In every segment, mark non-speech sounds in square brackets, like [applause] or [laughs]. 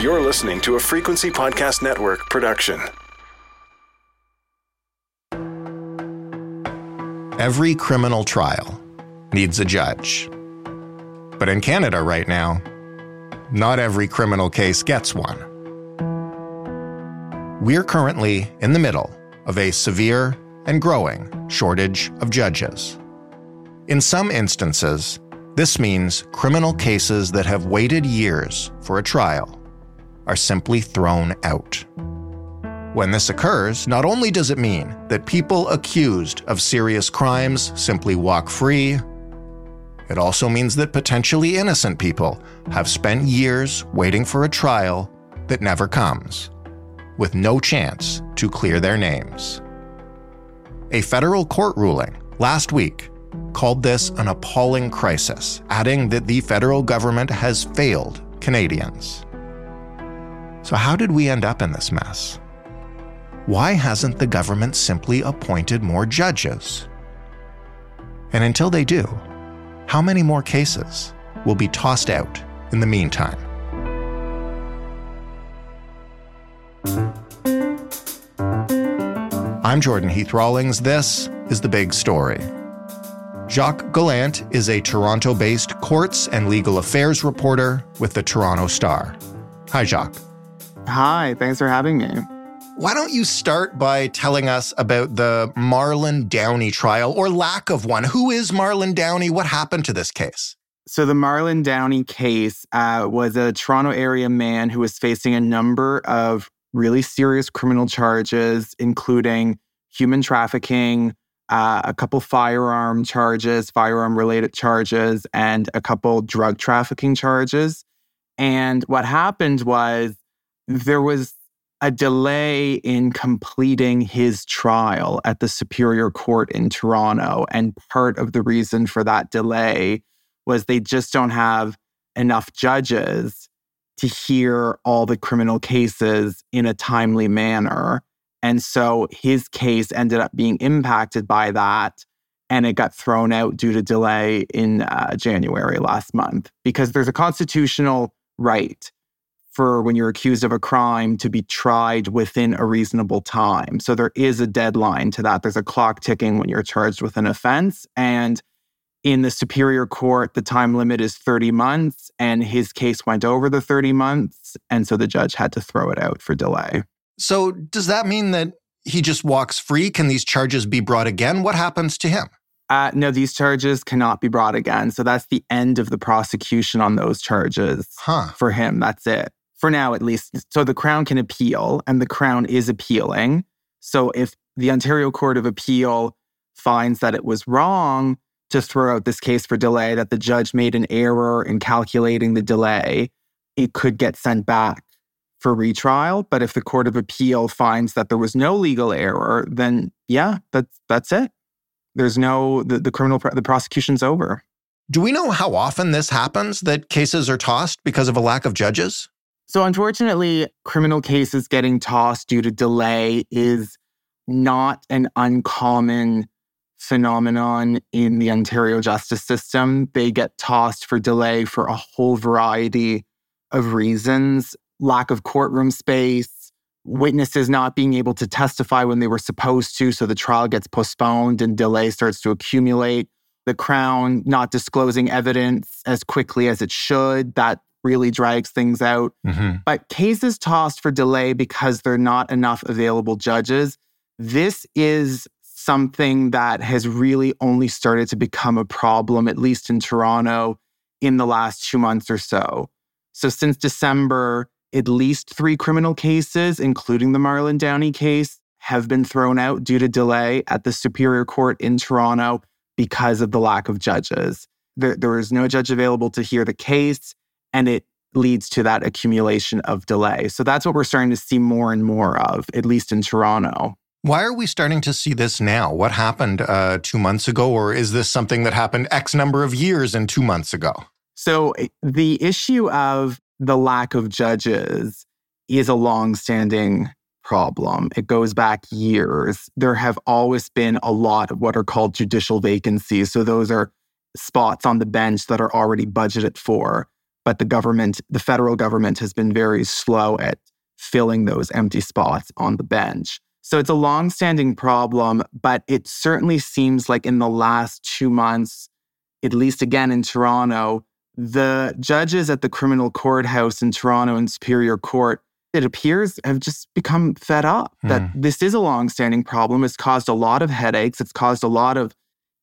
You're listening to a Frequency Podcast Network production. Every criminal trial needs a judge. But in Canada right now, not every criminal case gets one. We're currently in the middle of a severe and growing shortage of judges. In some instances, this means criminal cases that have waited years for a trial are simply thrown out. When this occurs, not only does it mean that people accused of serious crimes simply walk free, it also means that potentially innocent people have spent years waiting for a trial that never comes, with no chance to clear their names. A federal court ruling last week called this an appalling crisis, adding that the federal government has failed Canadians. So, how did we end up in this mess? Why hasn't the government simply appointed more judges? And until they do, how many more cases will be tossed out in the meantime? I'm Jordan Heath Rawlings. This is The Big Story. Jacques Gallant is a Toronto based courts and legal affairs reporter with the Toronto Star. Hi, Jacques. Hi, thanks for having me. Why don't you start by telling us about the Marlon Downey trial or lack of one? Who is Marlon Downey? What happened to this case? So, the Marlon Downey case uh, was a Toronto area man who was facing a number of really serious criminal charges, including human trafficking, uh, a couple firearm charges, firearm related charges, and a couple drug trafficking charges. And what happened was there was a delay in completing his trial at the Superior Court in Toronto. And part of the reason for that delay was they just don't have enough judges to hear all the criminal cases in a timely manner. And so his case ended up being impacted by that. And it got thrown out due to delay in uh, January last month because there's a constitutional right for when you're accused of a crime to be tried within a reasonable time. So there is a deadline to that. There's a clock ticking when you're charged with an offense. And in the Superior Court, the time limit is 30 months, and his case went over the 30 months. And so the judge had to throw it out for delay. So, does that mean that he just walks free? Can these charges be brought again? What happens to him? Uh, no, these charges cannot be brought again. So that's the end of the prosecution on those charges huh. for him. That's it. For now, at least. So the Crown can appeal, and the Crown is appealing. So if the Ontario Court of Appeal finds that it was wrong to throw out this case for delay, that the judge made an error in calculating the delay, it could get sent back for retrial. But if the Court of Appeal finds that there was no legal error, then yeah, that's that's it. There's no the, the criminal the prosecution's over. Do we know how often this happens that cases are tossed because of a lack of judges? So unfortunately, criminal cases getting tossed due to delay is not an uncommon phenomenon in the Ontario justice system. They get tossed for delay for a whole variety of reasons lack of courtroom space, witnesses not being able to testify when they were supposed to. So the trial gets postponed and delay starts to accumulate. The Crown not disclosing evidence as quickly as it should. That really drags things out. Mm-hmm. But cases tossed for delay because there are not enough available judges. This is something that has really only started to become a problem, at least in Toronto, in the last two months or so. So since December, at least three criminal cases, including the Marlon Downey case, have been thrown out due to delay at the Superior Court in Toronto because of the lack of judges. There, there is no judge available to hear the case, and it leads to that accumulation of delay. So that's what we're starting to see more and more of, at least in Toronto. Why are we starting to see this now? What happened uh, two months ago, or is this something that happened X number of years and two months ago? So eh, the issue of the lack of judges is a long-standing problem. It goes back years. There have always been a lot of what are called judicial vacancies. So those are spots on the bench that are already budgeted for. But the government, the federal government, has been very slow at filling those empty spots on the bench. So it's a long-standing problem, but it certainly seems like in the last two months, at least again in Toronto, the judges at the criminal courthouse in Toronto and Superior Court, it appears, have just become fed up mm. that this is a long-standing problem. It's caused a lot of headaches. It's caused a lot of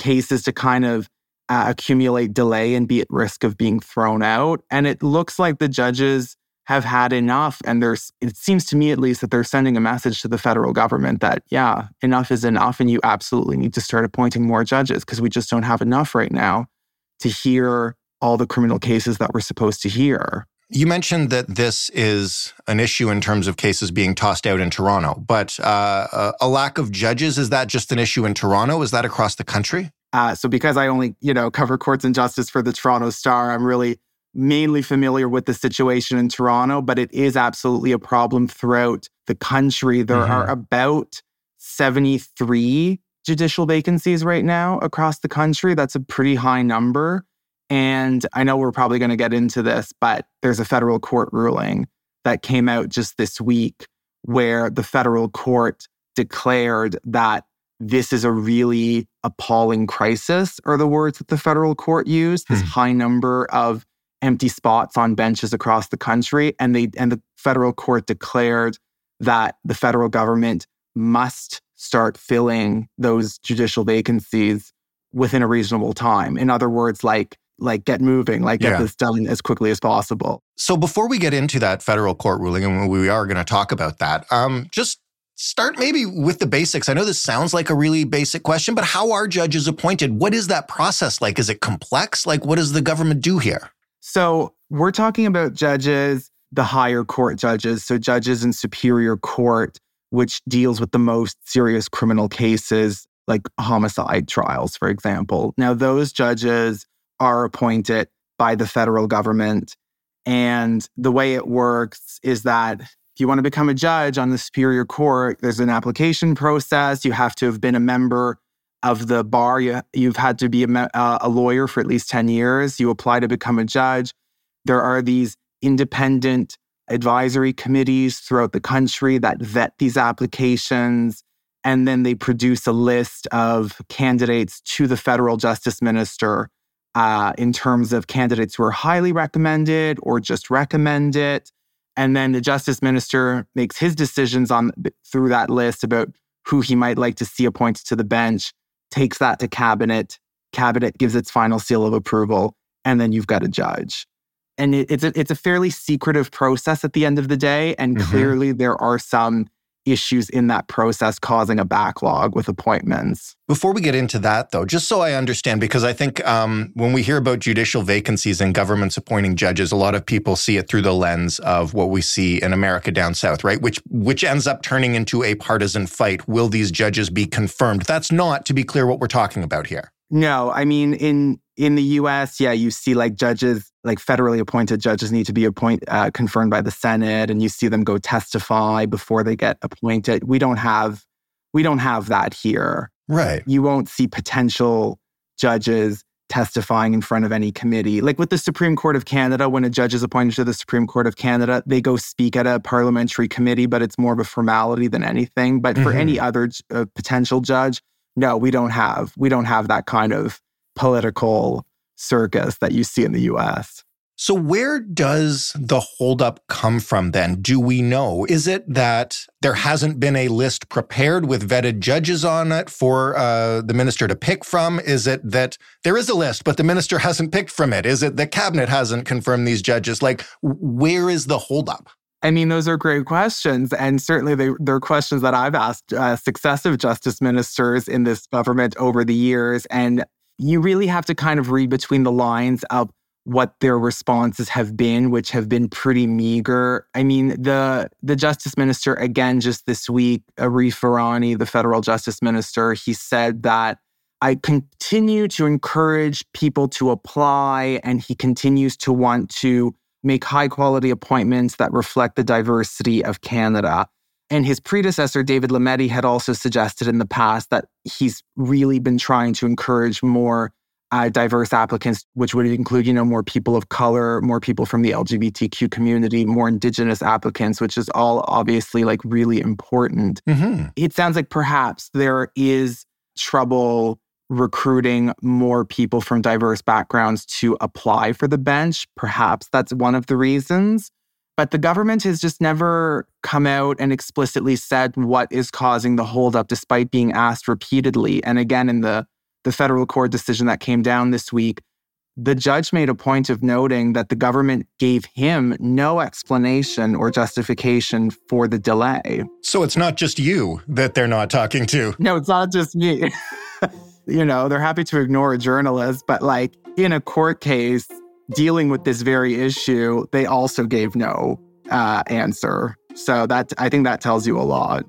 cases to kind of uh, accumulate delay and be at risk of being thrown out. And it looks like the judges have had enough. And there's, it seems to me at least, that they're sending a message to the federal government that, yeah, enough is enough. And you absolutely need to start appointing more judges because we just don't have enough right now to hear all the criminal cases that we're supposed to hear. You mentioned that this is an issue in terms of cases being tossed out in Toronto, but uh, a lack of judges, is that just an issue in Toronto? Is that across the country? Uh, so because I only, you know, cover courts and justice for the Toronto Star, I'm really mainly familiar with the situation in Toronto, but it is absolutely a problem throughout the country. There mm-hmm. are about 73 judicial vacancies right now across the country. That's a pretty high number. And I know we're probably going to get into this, but there's a federal court ruling that came out just this week where the federal court declared that this is a really appalling crisis, are the words that the federal court used, this hmm. high number of empty spots on benches across the country. And they and the federal court declared that the federal government must start filling those judicial vacancies within a reasonable time. In other words, like like get moving, like get yeah. this done as quickly as possible. So before we get into that federal court ruling, and we are going to talk about that, um, just start maybe with the basics. I know this sounds like a really basic question, but how are judges appointed? What is that process like? Is it complex? Like, what does the government do here? So we're talking about judges, the higher court judges, so judges in superior court, which deals with the most serious criminal cases like homicide trials, for example. Now, those judges are appointed by the federal government. And the way it works is that if you want to become a judge on the superior court, there's an application process. You have to have been a member of the bar. You, have had to be a, uh, a lawyer for at least 10 years. You apply to become a judge. There are these independent advisory committees throughout the country that vet these applications. And then they produce a list of candidates to the federal justice minister uh, in terms of candidates who are highly recommended or just recommended. And then the justice minister makes his decisions on through that list about who he might like to see appointed to the bench takes that to cabinet. Cabinet gives its final seal of approval, and then you've got a judge. And it, it's a, it's a fairly secretive process at the end of the day. And mm-hmm. clearly, there are some issues in that process causing a backlog with appointments. Before we get into that, though, just so I understand, because I think um, when we hear about judicial vacancies and governments appointing judges, a lot of people see it through the lens of what we see in America down south, right? Which which ends up turning into a partisan fight. Will these judges be confirmed? That's not, to be clear, what we're talking about here. No, I mean in in the U.S., yeah, you see like judges, like federally appointed judges, need to be appoint uh, confirmed by the Senate, and you see them go testify before they get appointed. We don't have we don't have that here. Right. You won't see potential judges testifying in front of any committee. Like with the Supreme Court of Canada, when a judge is appointed to the Supreme Court of Canada, they go speak at a parliamentary committee, but it's more of a formality than anything. But mm-hmm. for any other uh, potential judge, no, we don't have we don't have that kind of political circus that you see in the US. So, where does the holdup come from then? Do we know? Is it that there hasn't been a list prepared with vetted judges on it for uh, the minister to pick from? Is it that there is a list, but the minister hasn't picked from it? Is it the cabinet hasn't confirmed these judges? Like, where is the holdup? I mean, those are great questions. And certainly they, they're questions that I've asked uh, successive justice ministers in this government over the years. And you really have to kind of read between the lines of what their responses have been, which have been pretty meager. I mean, the the justice minister again just this week, Arif Virani, the federal justice minister, he said that I continue to encourage people to apply, and he continues to want to make high quality appointments that reflect the diversity of Canada. And his predecessor, David Lametti, had also suggested in the past that he's really been trying to encourage more uh, diverse applicants, which would include, you know, more people of color, more people from the LGBTQ community, more indigenous applicants, which is all obviously like really important. Mm-hmm. It sounds like perhaps there is trouble recruiting more people from diverse backgrounds to apply for the bench. Perhaps that's one of the reasons. But the government has just never come out and explicitly said what is causing the holdup, despite being asked repeatedly. And again, in the the federal court decision that came down this week, the judge made a point of noting that the government gave him no explanation or justification for the delay. So it's not just you that they're not talking to. No, it's not just me. [laughs] you know, they're happy to ignore a journalist, but like in a court case dealing with this very issue, they also gave no uh, answer. So that I think that tells you a lot.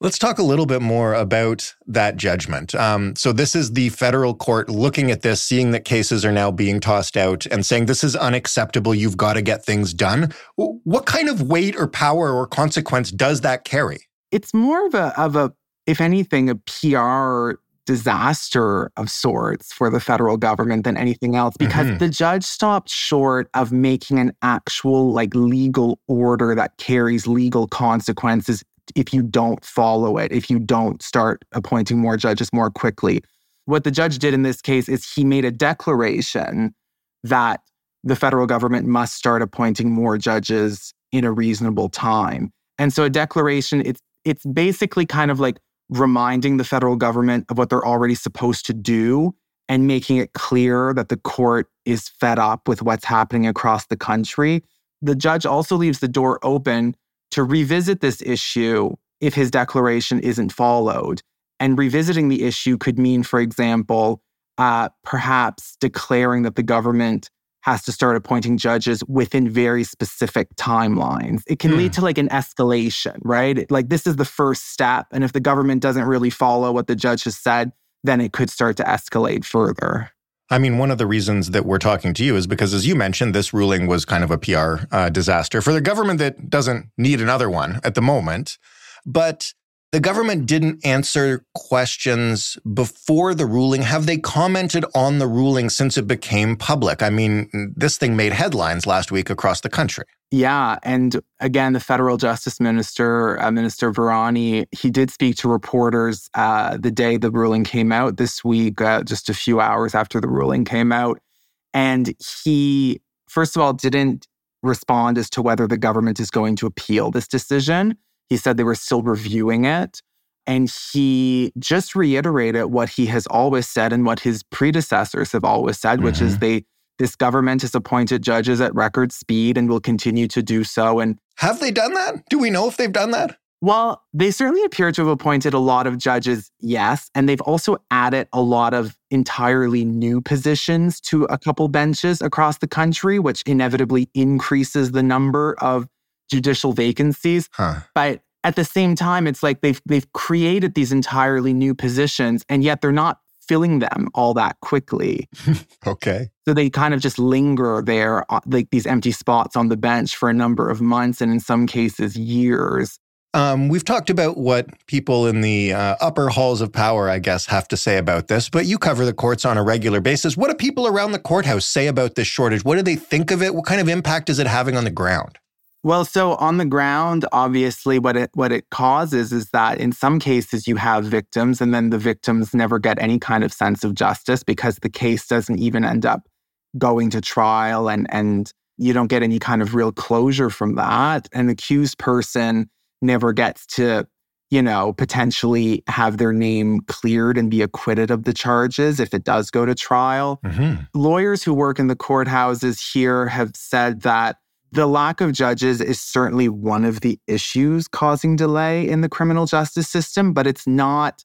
Let's talk a little bit more about that judgment. Um, so, this is the federal court looking at this, seeing that cases are now being tossed out and saying this is unacceptable. You've got to get things done. What kind of weight or power or consequence does that carry? It's more of a, of a if anything, a PR disaster of sorts for the federal government than anything else because mm-hmm. the judge stopped short of making an actual like legal order that carries legal consequences if you don't follow it, if you don't start appointing more judges more quickly. What the judge did in this case is he made a declaration that the federal government must start appointing more judges in a reasonable time. And so a declaration, it's it's basically kind of like reminding the federal government of what they're already supposed to do and making it clear that the court is fed up with what's happening across the country. The judge also leaves the door open to revisit this issue if his declaration isn't followed. And revisiting the issue could mean, for example, uh, perhaps declaring that the government has to start appointing judges within very specific timelines. It can lead hmm. to like an escalation, right? Like this is the first step. And if the government doesn't really follow what the judge has said, then it could start to escalate further. I mean, one of the reasons that we're talking to you is because, as you mentioned, this ruling was kind of a PR uh, disaster for the government that doesn't need another one at the moment. But the government didn't answer questions before the ruling. Have they commented on the ruling since it became public? I mean, this thing made headlines last week across the country. Yeah. And again, the federal justice minister, uh, Minister Virani, he did speak to reporters uh, the day the ruling came out this week, uh, just a few hours after the ruling came out. And he, first of all, didn't respond as to whether the government is going to appeal this decision. He said they were still reviewing it. And he just reiterated what he has always said and what his predecessors have always said, mm-hmm. which is mm-hmm. they this government has appointed judges at record speed and will continue to do so. And have they done that? Do we know if they've done that? Well, they certainly appear to have appointed a lot of judges, yes. And they've also added a lot of entirely new positions to a couple benches across the country, which inevitably increases the number of judicial vacancies. Huh. But at the same time, it's like they've they've created these entirely new positions, and yet they're not filling them all that quickly. [laughs] okay. So they kind of just linger there, uh, like these empty spots on the bench for a number of months, and in some cases, years. Um, we've talked about what people in the uh, upper halls of power, I guess, have to say about this, but you cover the courts on a regular basis. What do people around the courthouse say about this shortage? What do they think of it? What kind of impact is it having on the ground? Well, so on the ground, obviously what it what it causes is that in some cases you have victims and then the victims never get any kind of sense of justice because the case doesn't even end up going to trial and and you don't get any kind of real closure from that. An accused person never gets to, you know, potentially have their name cleared and be acquitted of the charges if it does go to trial. Mm-hmm. Lawyers who work in the courthouses here have said that the lack of judges is certainly one of the issues causing delay in the criminal justice system, but it's not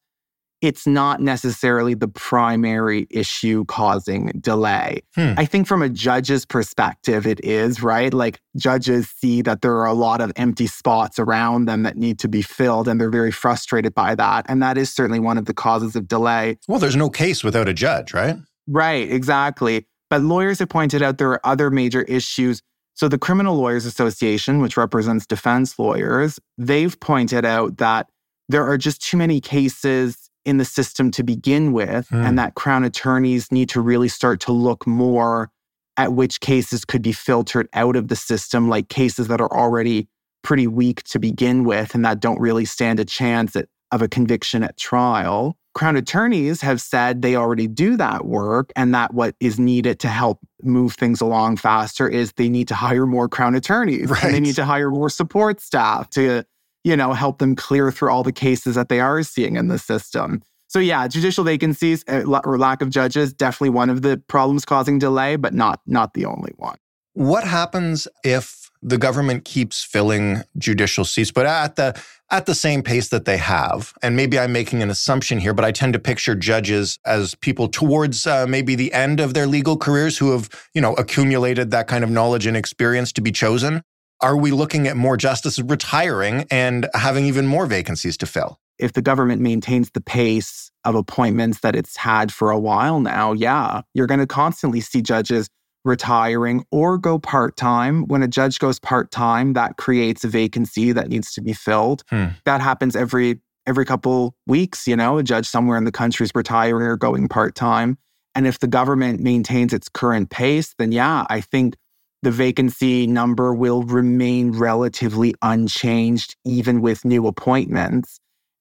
it's not necessarily the primary issue causing delay. Hmm. I think from a judge's perspective, it is, right? Like judges see that there are a lot of empty spots around them that need to be filled, and they're very frustrated by that. And that is certainly one of the causes of delay. Well, there's no case without a judge, right? Right, exactly. But lawyers have pointed out there are other major issues so, the Criminal Lawyers Association, which represents defense lawyers, they've pointed out that there are just too many cases in the system to begin with, Mm. and that Crown attorneys need to really start to look more at which cases could be filtered out of the system, like cases that are already pretty weak to begin with and that don't really stand a chance at, of a conviction at trial. Crown attorneys have said they already do that work and that what is needed to help move things along faster is they need to hire more crown attorneys and they need to hire more support staff to you know help them clear through all the cases that they are seeing in the system. So yeah, judicial vacancies uh, or lack of judges definitely one of the problems causing delay but not not the only one. What happens if the government keeps filling judicial seats, but at the at the same pace that they have? And maybe I'm making an assumption here, but I tend to picture judges as people towards uh, maybe the end of their legal careers who have, you know, accumulated that kind of knowledge and experience to be chosen. Are we looking at more justices retiring and having even more vacancies to fill? if the government maintains the pace of appointments that it's had for a while now, yeah, you're going to constantly see judges retiring or go part time. When a judge goes part time, that creates a vacancy that needs to be filled. Hmm. That happens every every couple weeks, you know, a judge somewhere in the country is retiring or going part time. And if the government maintains its current pace, then yeah, I think the vacancy number will remain relatively unchanged, even with new appointments,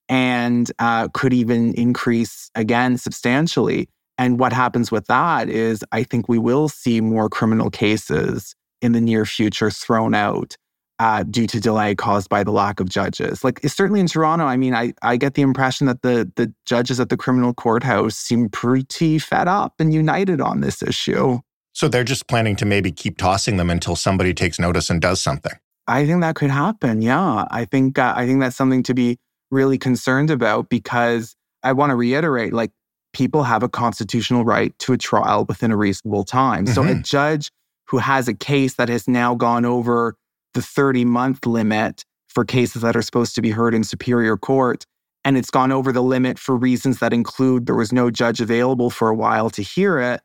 and uh, could even increase again substantially. And what happens with that is, I think we will see more criminal cases in the near future thrown out uh, due to delay caused by the lack of judges. Like certainly in Toronto, I mean, I, I get the impression that the the judges at the criminal courthouse seem pretty fed up and united on this issue. So they're just planning to maybe keep tossing them until somebody takes notice and does something. I think that could happen. Yeah, I think uh, I think that's something to be really concerned about because I want to reiterate, like people have a constitutional right to a trial within a reasonable time. So a Mhm. judge who has a case that has now gone over the 30 month limit for cases that are supposed to be heard in superior court and it's gone over the limit for reasons that include there was no judge available for a while to hear it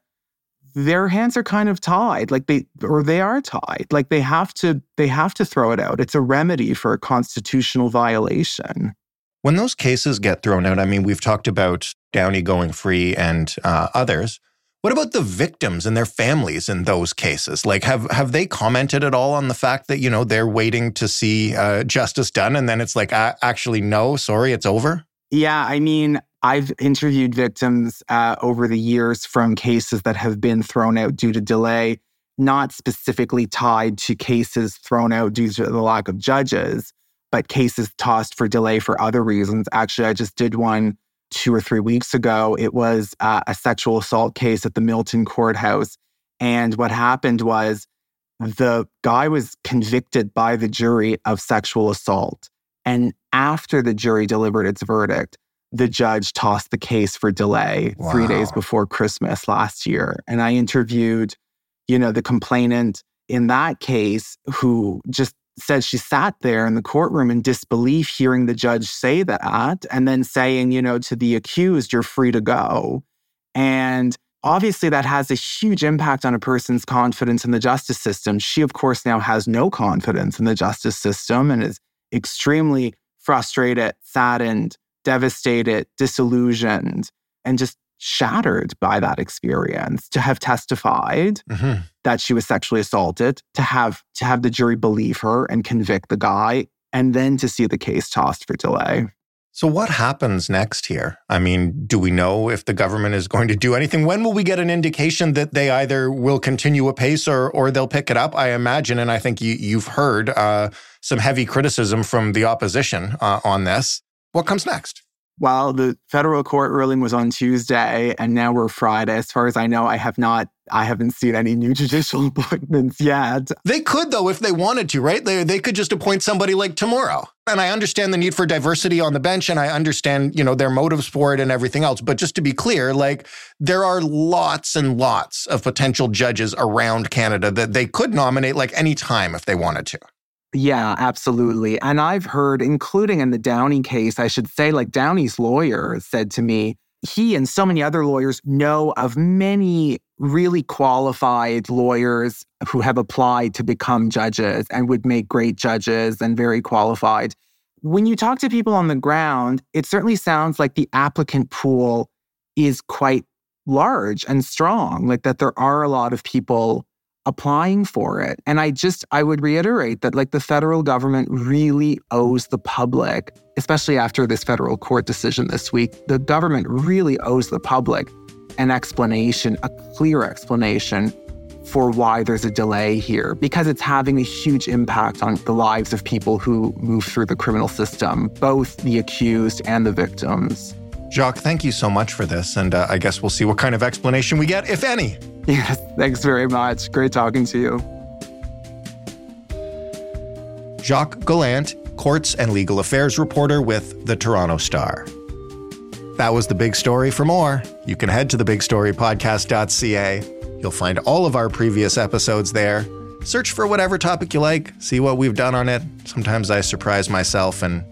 their hands are kind of tied like they or they are tied like they have to they have to throw it out it's a remedy for a constitutional violation When those cases get thrown out, I mean, we've talked about Downey going free and uh, others. What about the victims and their families in those cases? Like, have have they commented at all on the fact that you know they're waiting to see uh, justice done, and then it's like, uh, actually, no, sorry, it's over. yeah i mean i've interviewed victims uh, over the years from cases that have been thrown out due to delay not specifically tied to cases thrown out due to the lack of judges but cases tossed for delay for other reasons actually i just did one two or three weeks ago. It was uh, a sexual assault case at the Milton courthouse. And what happened was the guy was convicted by the jury of sexual assault. And after the jury delivered its verdict, the judge tossed the case for delay three days before Christmas last year. And I interviewed, you know, the complainant in that case who just said she sat there in the courtroom in disbelief hearing the judge say that and then saying, you know, to the accused, you're free to go. And obviously that has a huge impact on a person's confidence in the justice system. She, of course, now has no confidence in the justice system and is extremely frustrated, saddened, devastated, disillusioned, and just shattered by that experience to have testified Mhm. that she was sexually assaulted to have to have the jury believe her and convict the guy and then to see the case tossed for delay So, what happens next here? I mean, do we know if the government is going to do anything? When will we get an indication that they either will continue apace or or they'll pick it up? I imagine, and I think you, you've heard uh, some heavy criticism from the opposition uh, on this. What comes next? Well the federal court ruling was on tuesday and now we're friday as far as i know i have not i haven't seen any new [laughs] judicial appointments yet They could, though, if they wanted to, right? They, they could just appoint somebody like tomorrow. And I understand the need for diversity on the bench, and I understand, you know, their motives for it and everything else. But just to be clear, like there are lots and lots of potential judges around Canada that they could nominate like any time if they wanted to. Yeah, absolutely. And I've heard, including in the Downey case, I should say, like Downey's lawyer said to me, he and so many other lawyers know of many really qualified lawyers who have applied to become judges and would make great judges and very qualified. when you talk to people on the ground, it certainly sounds like the applicant pool is quite large and strong, like that there are a lot of people applying for it. And I just, I would reiterate that like the federal government really owes the public, especially after this federal court decision this week, the government really owes the public an explanation, a clear explanation for why there's a delay here, because it's having a huge impact on the lives of people who move through the criminal system, both the accused and the victims. Jacques, thank you so much for this. And uh, I guess we'll see what kind of explanation we get, if any. [laughs] Yes, thanks very much. Great talking to you. Jacques Gallant, courts and legal affairs reporter with the Toronto Star. That was the big story. For more, you can head to thebigstorypodcast.ca. You'll find all of our previous episodes there. Search for whatever topic you like, see what we've done on it. Sometimes I surprise myself and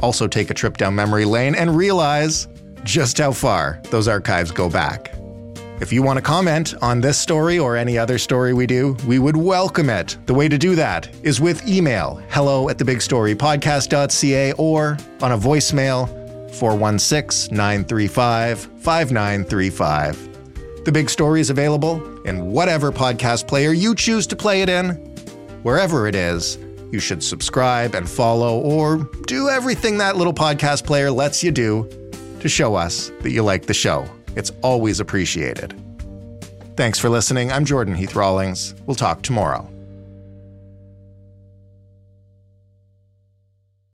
also take a trip down memory lane and realize just how far those archives go back. If you want to comment on this story or any other story we do, we would welcome it. The way to do that is with email hello at thebigstorypodcast.ca or on a voicemail 416 935 5935. The Big Story is available in whatever podcast player you choose to play it in. Wherever it is, you should subscribe and follow or do everything that little podcast player lets you do to show us that you like the show. It's always appreciated. Thanks for listening. I'm Jordan Heath Rawlings. We'll talk tomorrow.